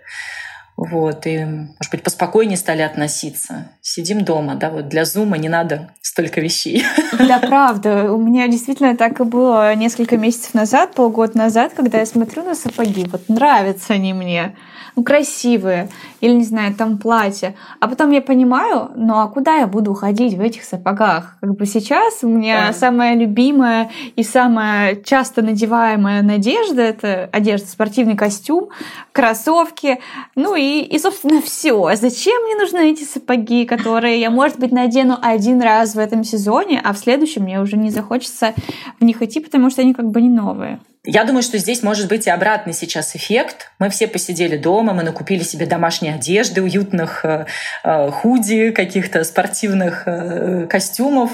вот, и, может быть, поспокойнее стали относиться. Сидим дома, да, вот для зума не надо столько вещей. Да, правда. У меня действительно так и было несколько месяцев назад, полгода назад, когда я смотрю на сапоги. Вот нравятся они мне ну, красивые, или, не знаю, там платье. А потом я понимаю, ну а куда я буду ходить в этих сапогах? Как бы сейчас у меня да. самая любимая и самая часто надеваемая надежда — это одежда, спортивный костюм, кроссовки, ну и, и собственно, все. Зачем мне нужны эти сапоги, которые я, может быть, надену один раз в этом сезоне, а в следующем мне уже не захочется в них идти, потому что они как бы не новые. Я думаю, что здесь может быть и обратный сейчас эффект. Мы все посидели дома, мы накупили себе домашние одежды, уютных э, э, худи, каких-то спортивных э, костюмов.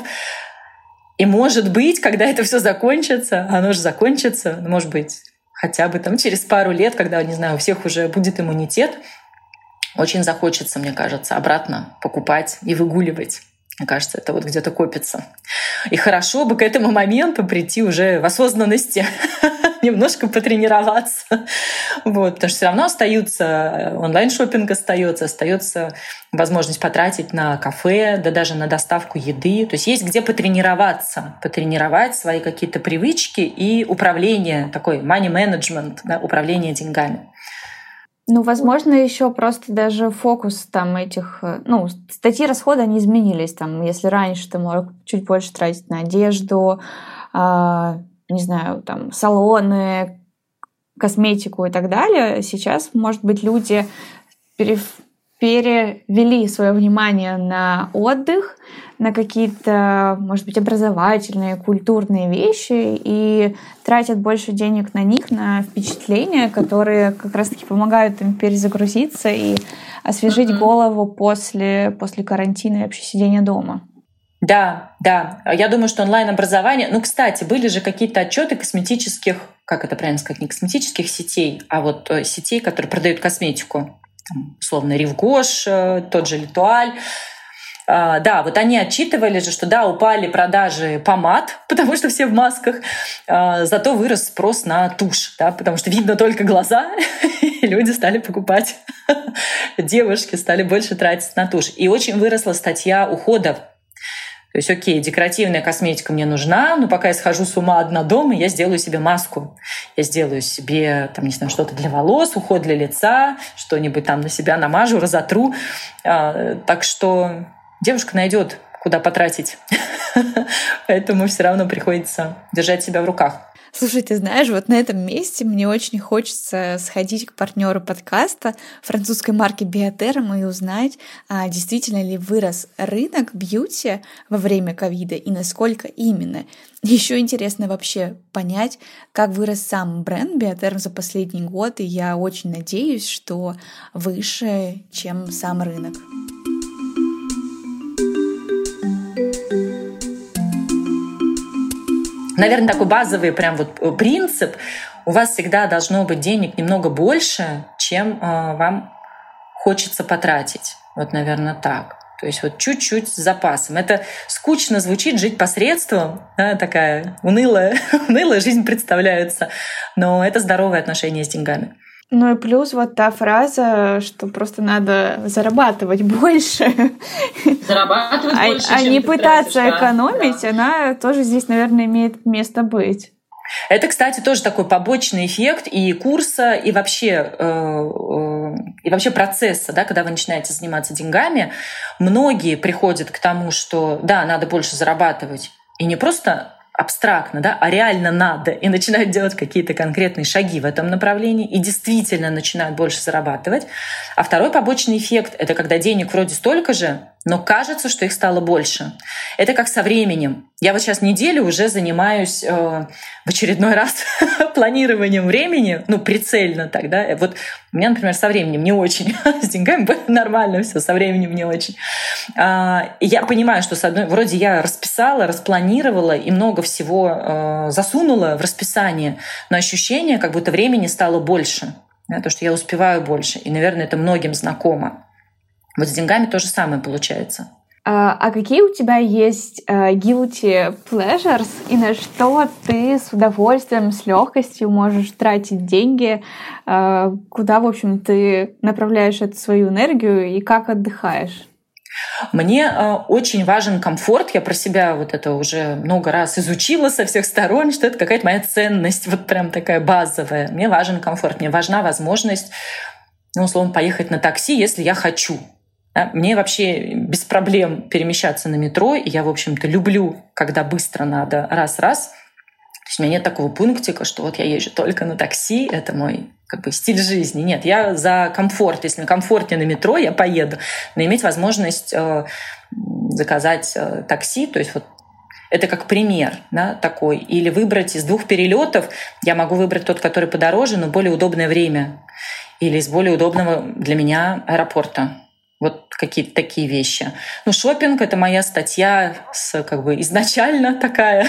И может быть, когда это все закончится, оно же закончится, может быть, хотя бы там через пару лет, когда, не знаю, у всех уже будет иммунитет, очень захочется, мне кажется, обратно покупать и выгуливать. Мне кажется, это вот где-то копится. И хорошо бы к этому моменту прийти уже в осознанности, немножко потренироваться. Вот, потому что все равно остаются, онлайн шопинг остается, остается возможность потратить на кафе, да даже на доставку еды. То есть есть где потренироваться, потренировать свои какие-то привычки и управление, такой money management, да, управление деньгами. Ну, возможно, еще просто даже фокус там этих, э, ну, статьи расхода, они изменились. Там, если раньше ты мог чуть больше тратить на одежду, э, не знаю, там, салоны, косметику и так далее, сейчас, может быть, люди перевели свое внимание на отдых, на какие-то, может быть, образовательные, культурные вещи и тратят больше денег на них, на впечатления, которые как раз-таки помогают им перезагрузиться и освежить mm-hmm. голову после, после карантина и вообще сидения дома. Да, да. Я думаю, что онлайн-образование... Ну, кстати, были же какие-то отчеты косметических, как это правильно сказать, не косметических сетей, а вот э, сетей, которые продают косметику. Там, условно, Ривгош, э, тот же Литуаль, а, да, вот они отчитывали же, что да, упали продажи помад, потому что все в масках, а, зато вырос спрос на тушь, да, потому что видно только глаза, и люди стали покупать, девушки стали больше тратить на тушь. И очень выросла статья уходов то есть, окей, декоративная косметика мне нужна, но пока я схожу с ума одна дома, я сделаю себе маску. Я сделаю себе, там, не знаю, что-то для волос, уход для лица, что-нибудь там на себя намажу, разотру. А, так что девушка найдет, куда потратить. Поэтому все равно приходится держать себя в руках. Слушай, ты знаешь, вот на этом месте мне очень хочется сходить к партнеру подкаста французской марки Биотерм и узнать, а действительно ли вырос рынок бьюти во время ковида и насколько именно. Еще интересно вообще понять, как вырос сам бренд Биотерм за последний год, и я очень надеюсь, что выше, чем сам рынок. Наверное, такой базовый прям вот э, принцип. У вас всегда должно быть денег немного больше, чем э, вам хочется потратить. Вот, наверное, так. То есть вот чуть-чуть с запасом. Это скучно звучит, жить посредством, да, такая унылая, унылая жизнь представляется, но это здоровое отношение с деньгами. Ну и плюс вот та фраза, что просто надо зарабатывать больше. Зарабатывать а, больше, а не пытаться тратишь, экономить, да. она тоже здесь, наверное, имеет место быть. Это, кстати, тоже такой побочный эффект и курса, и вообще, э, э, и вообще процесса, да, когда вы начинаете заниматься деньгами. Многие приходят к тому, что да, надо больше зарабатывать. И не просто абстрактно, да, а реально надо, и начинают делать какие-то конкретные шаги в этом направлении, и действительно начинают больше зарабатывать. А второй побочный эффект — это когда денег вроде столько же, но кажется, что их стало больше. Это как со временем. Я вот сейчас неделю уже занимаюсь э, в очередной раз планированием времени, ну, прицельно тогда. Вот у меня, например, со временем не очень. С деньгами нормально все, со временем не очень. А, и я понимаю, что с одной, вроде я расписала, распланировала и много всего э, засунула в расписание, но ощущение, как будто времени стало больше. Да, то, что я успеваю больше. И, наверное, это многим знакомо. Вот с деньгами то же самое получается. А, а какие у тебя есть uh, guilty pleasures и на что ты с удовольствием, с легкостью можешь тратить деньги, uh, куда, в общем, ты направляешь эту свою энергию и как отдыхаешь? Мне э, очень важен комфорт. Я про себя вот это уже много раз изучила со всех сторон, что это какая-то моя ценность, вот прям такая базовая. Мне важен комфорт, мне важна возможность, ну, условно, поехать на такси, если я хочу. Да? Мне вообще без проблем перемещаться на метро, и я, в общем-то, люблю, когда быстро надо раз-раз. То есть у меня нет такого пунктика, что вот я езжу только на такси, это мой как бы стиль жизни. Нет, я за комфорт. Если на комфорте на метро, я поеду. Но иметь возможность э, заказать э, такси, то есть вот это как пример да, такой. Или выбрать из двух перелетов. Я могу выбрать тот, который подороже, но более удобное время. Или из более удобного для меня аэропорта. Вот какие-то такие вещи. Ну, шопинг это моя статья с как бы изначально такая.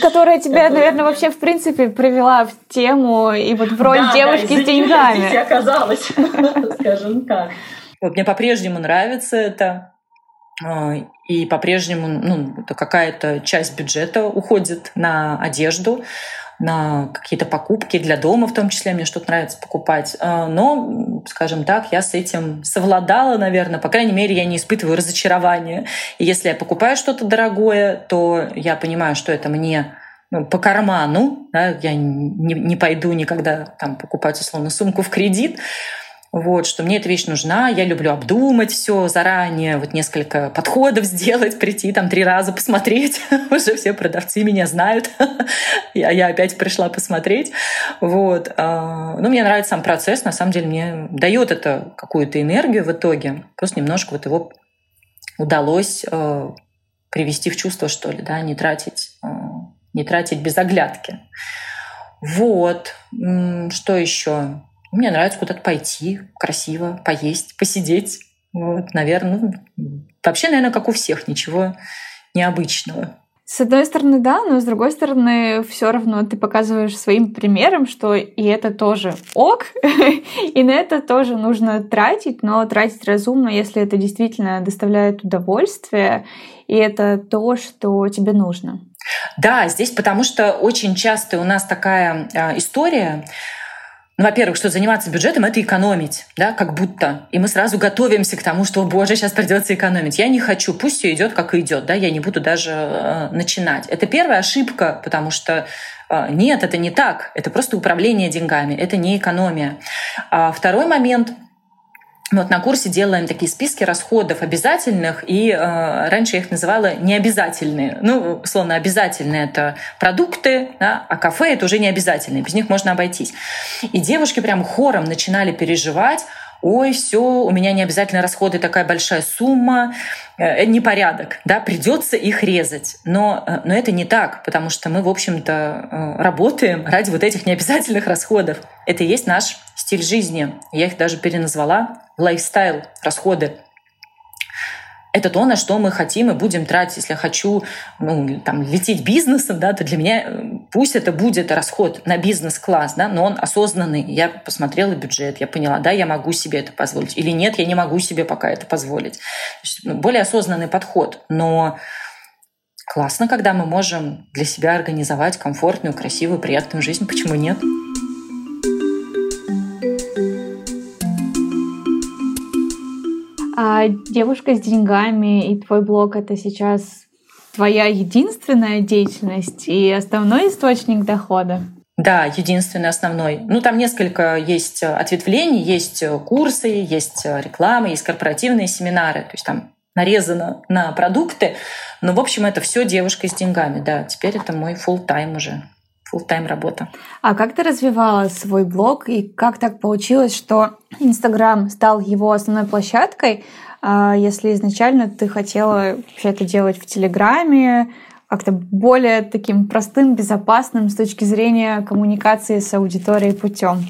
Которая тебя, наверное, вообще в принципе привела в тему и вот в роль да, девушки да, с деньгами. Да, оказалось, скажем так. Вот мне по-прежнему нравится это. А, и по-прежнему ну, какая-то часть бюджета уходит на одежду на какие-то покупки для дома, в том числе мне что-то нравится покупать. А, но, скажем так, я с этим совладала, наверное. По крайней мере, я не испытываю разочарования. И если я покупаю что-то дорогое, то я понимаю, что это мне ну, по карману. Да, я не, не пойду никогда там, покупать, условно, сумку в кредит вот, что мне эта вещь нужна, я люблю обдумать все заранее, вот несколько подходов сделать, прийти там три раза посмотреть, уже все продавцы меня знают, я, я опять пришла посмотреть, вот. А, ну, мне нравится сам процесс, на самом деле мне дает это какую-то энергию в итоге, просто немножко вот его удалось э, привести в чувство, что ли, да, не тратить, э, не тратить без оглядки. Вот, что еще? Мне нравится куда-то пойти, красиво, поесть, посидеть. Вот, наверное, ну, вообще, наверное, как у всех, ничего необычного. С одной стороны, да, но с другой стороны, все равно ты показываешь своим примером, что и это тоже ок, и на это тоже нужно тратить, но тратить разумно, если это действительно доставляет удовольствие, и это то, что тебе нужно. Да, здесь потому что очень часто у нас такая а, история, ну, во-первых, что заниматься бюджетом — это экономить, да, как будто. И мы сразу готовимся к тому, что, боже, сейчас придется экономить. Я не хочу, пусть все идет, как идет, да, я не буду даже э, начинать. Это первая ошибка, потому что э, нет, это не так. Это просто управление деньгами, это не экономия. А второй момент — вот на курсе делаем такие списки расходов обязательных, и э, раньше я их называла необязательные. Ну, условно, обязательные — это продукты, да, а кафе — это уже не обязательные, без них можно обойтись. И девушки прям хором начинали переживать, ой, все, у меня не обязательно расходы, такая большая сумма, э, непорядок, да, придется их резать. Но, э, но это не так, потому что мы, в общем-то, э, работаем ради вот этих необязательных расходов. Это и есть наш стиль жизни. Я их даже переназвала лайфстайл, расходы это то, на что мы хотим и будем тратить. Если я хочу ну, там, лететь бизнесом, да, то для меня пусть это будет расход на бизнес-класс, да, но он осознанный. Я посмотрела бюджет, я поняла, да, я могу себе это позволить. Или нет, я не могу себе пока это позволить. Есть, ну, более осознанный подход. Но классно, когда мы можем для себя организовать комфортную, красивую, приятную жизнь. Почему нет? А девушка с деньгами и твой блог — это сейчас твоя единственная деятельность и основной источник дохода? Да, единственный основной. Ну, там несколько есть ответвлений, есть курсы, есть реклама, есть корпоративные семинары. То есть там нарезано на продукты. Но, в общем, это все девушка с деньгами. Да, теперь это мой full тайм уже full тайм работа. А как ты развивала свой блог и как так получилось, что Инстаграм стал его основной площадкой, если изначально ты хотела вообще это делать в Телеграме, как-то более таким простым, безопасным с точки зрения коммуникации с аудиторией путем?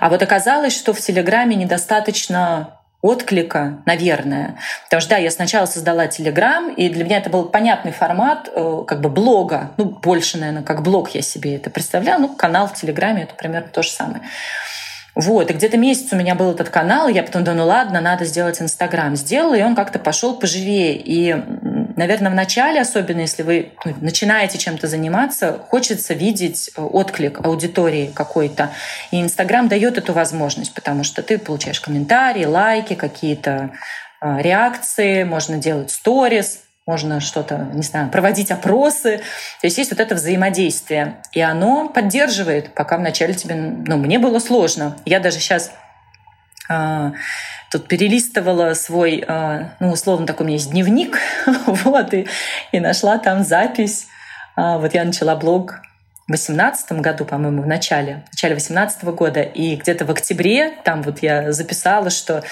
А вот оказалось, что в Телеграме недостаточно отклика, наверное. Потому что, да, я сначала создала Телеграм, и для меня это был понятный формат э, как бы блога. Ну, больше, наверное, как блог я себе это представляла. Ну, канал в Телеграме — это примерно то же самое. Вот, и где-то месяц у меня был этот канал, я потом думаю, ну ладно, надо сделать Инстаграм. Сделала, и он как-то пошел поживее. И, наверное, в начале, особенно если вы ну, начинаете чем-то заниматься, хочется видеть э, отклик аудитории какой-то. И Инстаграм дает эту возможность, потому что ты получаешь комментарии, лайки, какие-то э, реакции, можно делать сторис, можно что-то, не знаю, проводить опросы. То есть есть вот это взаимодействие. И оно поддерживает, пока вначале тебе, ну, мне было сложно. Я даже сейчас а, тут перелистывала свой, а, ну, условно, такой у меня есть дневник, вот, и, и нашла там запись. А, вот я начала блог в 2018 году, по-моему, в начале, в начале 2018 года, и где-то в октябре там вот я записала, что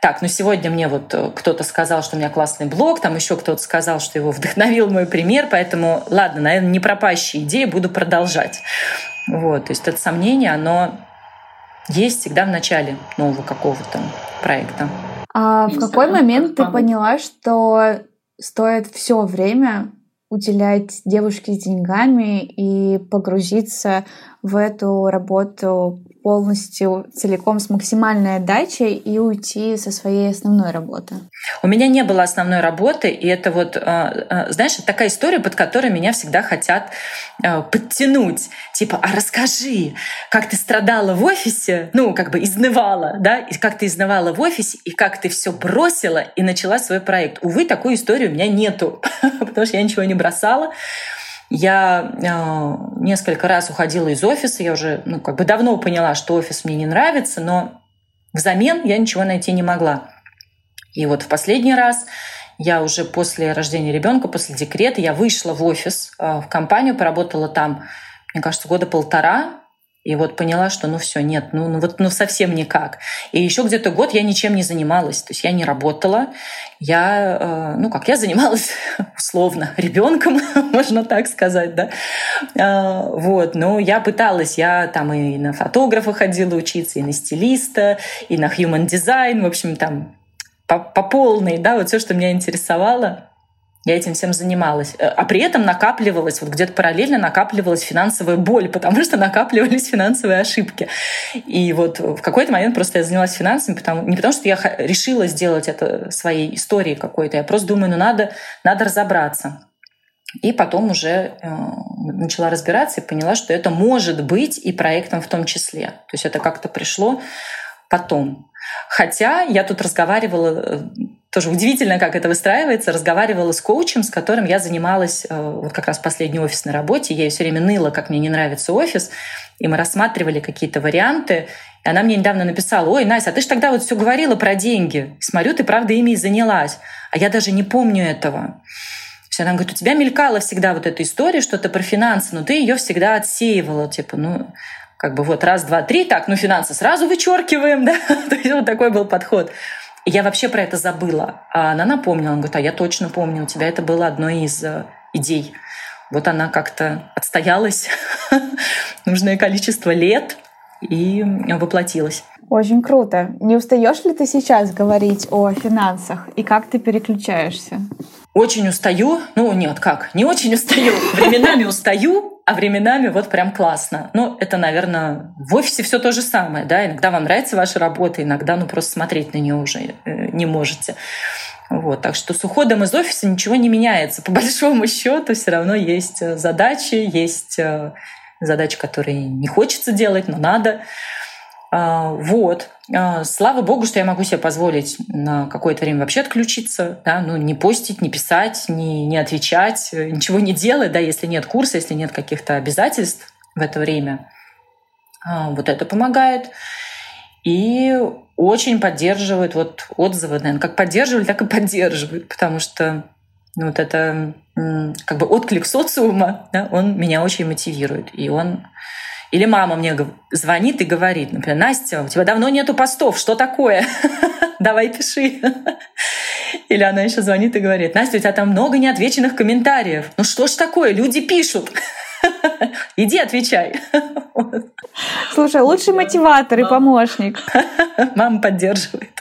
так, ну сегодня мне вот э, кто-то сказал, что у меня классный блог, там еще кто-то сказал, что его вдохновил мой пример, поэтому, ладно, наверное, не пропащие идеи, буду продолжать. Вот, то есть это сомнение, оно есть всегда в начале нового какого-то проекта. А в какой момент ты поняла, что стоит все время уделять девушке с деньгами и погрузиться в эту работу полностью, целиком с максимальной отдачей и уйти со своей основной работы? У меня не было основной работы, и это вот, э, э, знаешь, такая история, под которой меня всегда хотят э, подтянуть. Типа, а расскажи, как ты страдала в офисе, ну, как бы изнывала, да, и как ты изнывала в офисе, и как ты все бросила и начала свой проект. Увы, такой истории у меня нету, потому что я ничего не бросала. Я э, несколько раз уходила из офиса, я уже ну, как бы давно поняла, что офис мне не нравится, но взамен я ничего найти не могла. И вот в последний раз я уже после рождения ребенка, после декрета, я вышла в офис, э, в компанию, поработала там, мне кажется, года полтора, и вот поняла, что ну все, нет, ну, ну вот ну совсем никак. И еще где-то год я ничем не занималась. То есть я не работала. Я, э, ну как, я занималась условно ребенком, можно так сказать, да. Э, вот, но я пыталась, я там и на фотографа ходила учиться, и на стилиста, и на human design, в общем, там по, по полной, да, вот все, что меня интересовало. Я этим всем занималась. Э, а при этом накапливалась, вот где-то параллельно накапливалась финансовая боль, потому что накапливались финансовые ошибки. И вот в какой-то момент просто я занялась финансами, потому, не потому что я решила сделать это своей историей какой-то, я просто думаю, ну надо, надо разобраться. И потом уже э, начала разбираться и поняла, что это может быть и проектом в том числе. То есть это как-то пришло потом. Хотя я тут разговаривала э, тоже удивительно, как это выстраивается. Разговаривала с коучем, с которым я занималась э, вот как раз в последней офисной работе. Я ей все время ныла, как мне не нравится офис. И мы рассматривали какие-то варианты. И она мне недавно написала, ой, Настя, а ты же тогда вот все говорила про деньги. Смотрю, ты правда ими и занялась. А я даже не помню этого. Все, она говорит, у тебя мелькала всегда вот эта история, что-то про финансы, но ты ее всегда отсеивала. Типа, ну, как бы вот раз, два, три, так, ну финансы сразу вычеркиваем, да. То есть вот такой был подход. Я вообще про это забыла. А она напомнила, она говорит, а я точно помню, у тебя это было одной из э, идей. Вот она как-то отстоялась нужное количество лет и воплотилась. Очень круто. Не устаешь ли ты сейчас говорить о финансах и как ты переключаешься? Очень устаю. Ну, нет, как? Не очень устаю. Временами устаю, а временами вот прям классно. Ну, это, наверное, в офисе все то же самое, да, иногда вам нравится ваша работа, иногда, ну, просто смотреть на нее уже э, не можете. Вот, так что с уходом из офиса ничего не меняется. По большому счету все равно есть э, задачи, есть э, задачи, которые не хочется делать, но надо. А, вот. А, слава богу, что я могу себе позволить на какое-то время вообще отключиться, да, ну, не постить, не писать, не, не отвечать, ничего не делать, да, если нет курса, если нет каких-то обязательств в это время. А, вот это помогает. И очень поддерживают вот отзывы, наверное, как поддерживали, так и поддерживают, потому что ну, вот это как бы отклик социума, да, он меня очень мотивирует, и он или мама мне звонит и говорит, например, Настя, у тебя давно нету постов, что такое? Давай пиши. Или она еще звонит и говорит, Настя, у тебя там много неотвеченных комментариев. Ну что ж такое, люди пишут. Иди отвечай. Слушай, лучший мотиватор и помощник. Мама поддерживает.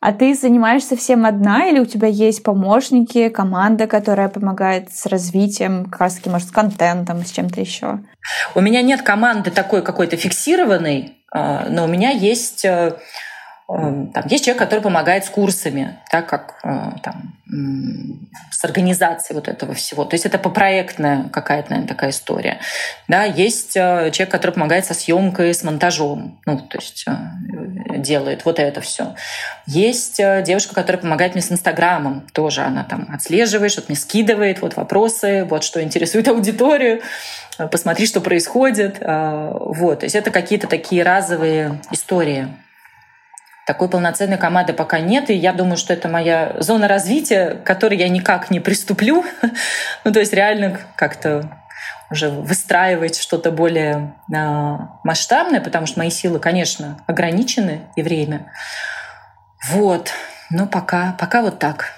А ты занимаешься всем одна или у тебя есть помощники, команда, которая помогает с развитием, как раз таки, может, с контентом, с чем-то еще? У меня нет команды такой какой-то фиксированной, а, но у меня есть э, там есть человек, который помогает с курсами, так как э, там, с организацией вот этого всего. То есть это попроектная какая-то, наверное, такая история. Да, есть э, человек, который помогает со съемкой, с монтажом, ну, то есть э, делает вот это все. Есть девушка, которая помогает мне с Инстаграмом, тоже она там отслеживает, что-то мне скидывает, вот вопросы, вот что интересует аудиторию, посмотри, что происходит. Вот, то есть это какие-то такие разовые истории. Такой полноценной команды пока нет, и я думаю, что это моя зона развития, к которой я никак не приступлю. ну, то есть реально как-то уже выстраивать что-то более э, масштабное, потому что мои силы, конечно, ограничены и время. Вот. Но пока, пока вот так.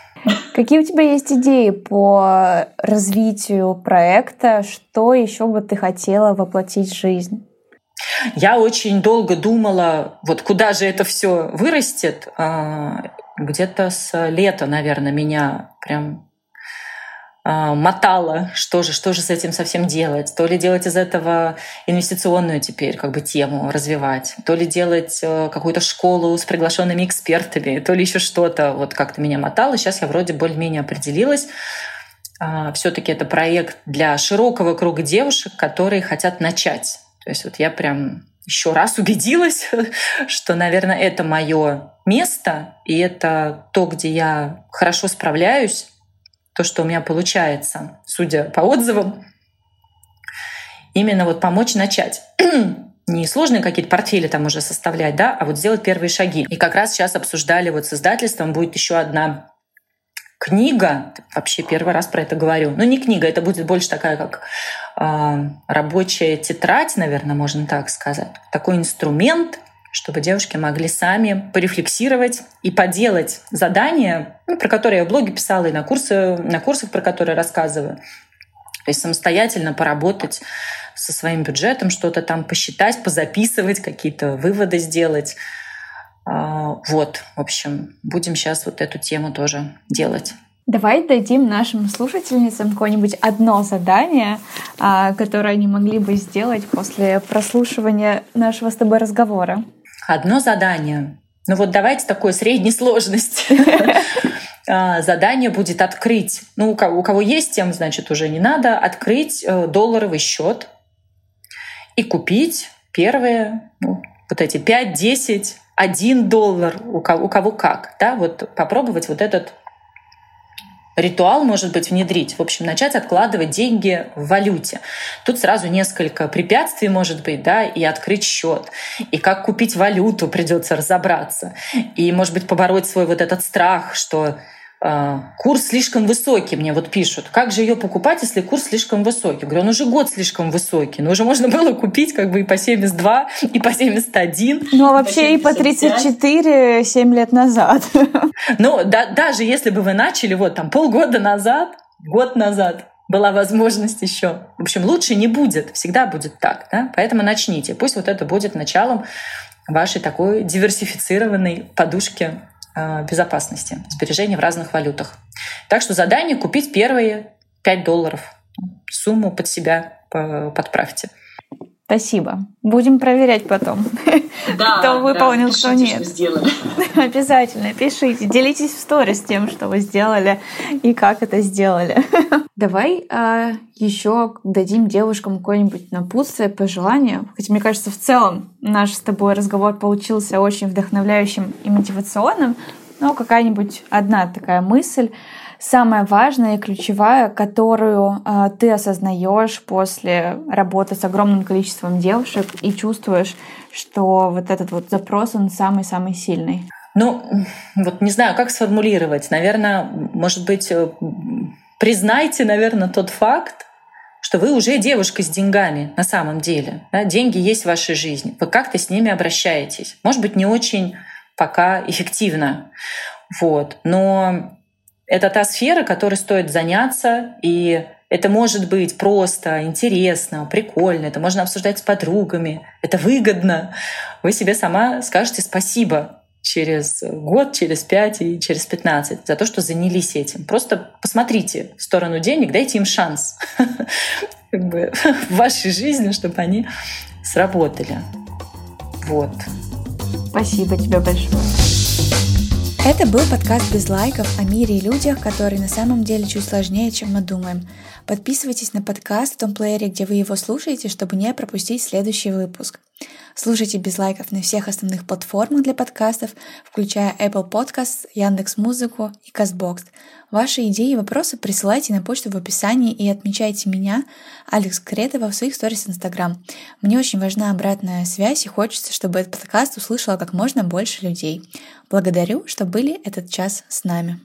Какие у тебя есть идеи по развитию проекта? Что еще бы ты хотела воплотить в жизнь? Я очень долго думала, вот куда же это все вырастет. А, где-то с лета, наверное, меня прям а, мотало, что же, что же с этим совсем делать. То ли делать из этого инвестиционную теперь как бы тему развивать, то ли делать э, какую-то школу с приглашенными экспертами, то ли еще что-то. Вот как-то меня мотало. Сейчас я вроде более-менее определилась. А, Все-таки это проект для широкого круга девушек, которые хотят начать то есть вот я прям еще раз убедилась, что, наверное, это мое место, и это то, где я хорошо справляюсь, то, что у меня получается, судя по отзывам, именно вот помочь начать. Не сложные какие-то портфели там уже составлять, да, а вот сделать первые шаги. И как раз сейчас обсуждали вот с издательством, будет еще одна книга, вообще первый раз про это говорю, ну не книга, это будет больше такая как рабочая тетрадь, наверное, можно так сказать, такой инструмент, чтобы девушки могли сами порефлексировать и поделать задания, ну, про которые я в блоге писала, и на, курсы, на курсах, про которые рассказываю. То есть самостоятельно поработать со своим бюджетом, что-то там посчитать, позаписывать, какие-то выводы сделать. А, вот, в общем, будем сейчас вот эту тему тоже делать. Давай дадим нашим слушательницам какое-нибудь одно задание, а, которое они могли бы сделать после прослушивания нашего с тобой разговора. Одно задание. Ну вот давайте такой средней сложности. А, задание будет открыть, ну у кого, у кого есть тем, значит, уже не надо, открыть э, долларовый счет и купить первые ну, вот эти 5-10 1 доллар, у кого, у кого как, да, вот попробовать вот этот ритуал, может быть, внедрить. В общем, начать откладывать деньги в валюте. Тут сразу несколько препятствий, может быть, да, и открыть счет. И как купить валюту придется разобраться. И, может быть, побороть свой вот этот страх, что курс слишком высокий, мне вот пишут. Как же ее покупать, если курс слишком высокий? Я говорю, он уже год слишком высокий. Но уже можно было купить как бы и по 72, и по 71. Ну, а вообще и по 34 7 лет назад. Ну, да, даже если бы вы начали вот там полгода назад, год назад, была возможность еще. В общем, лучше не будет. Всегда будет так. Да? Поэтому начните. Пусть вот это будет началом вашей такой диверсифицированной подушки безопасности, сбережения в разных валютах. Так что задание купить первые 5 долларов. Сумму под себя подправьте. Спасибо. Будем проверять потом, да, кто выполнил, да, кто нет. сделали. Обязательно пишите, делитесь в сторис тем, что вы сделали и как это сделали. Давай а, еще дадим девушкам какое-нибудь напутствие, пожелание. Хотя мне кажется, в целом наш с тобой разговор получился очень вдохновляющим и мотивационным. Но какая-нибудь одна такая мысль, самая важная и ключевая, которую э, ты осознаешь после работы с огромным количеством девушек и чувствуешь, что вот этот вот запрос, он самый-самый сильный? Ну, вот не знаю, как сформулировать. Наверное, может быть, э, признайте, наверное, тот факт, что вы уже девушка с деньгами на самом деле. Да? Деньги есть в вашей жизни. Вы как-то с ними обращаетесь. Может быть, не очень пока эффективно. Вот. Но это та сфера, которой стоит заняться, и это может быть просто интересно, прикольно, это можно обсуждать с подругами, это выгодно. Вы себе сама скажете спасибо через год, через пять и через пятнадцать за то, что занялись этим. Просто посмотрите в сторону денег, дайте им шанс в вашей жизни, чтобы они сработали. Вот. Спасибо тебе большое. Это был подкаст без лайков о мире и людях, которые на самом деле чуть сложнее, чем мы думаем. Подписывайтесь на подкаст в том плеере, где вы его слушаете, чтобы не пропустить следующий выпуск. Слушайте без лайков на всех основных платформах для подкастов, включая Apple Podcasts, Яндекс Музыку и Castbox. Ваши идеи и вопросы присылайте на почту в описании и отмечайте меня, Алекс Кретова, в своих сторис Инстаграм. Мне очень важна обратная связь и хочется, чтобы этот подкаст услышало как можно больше людей. Благодарю, что были этот час с нами.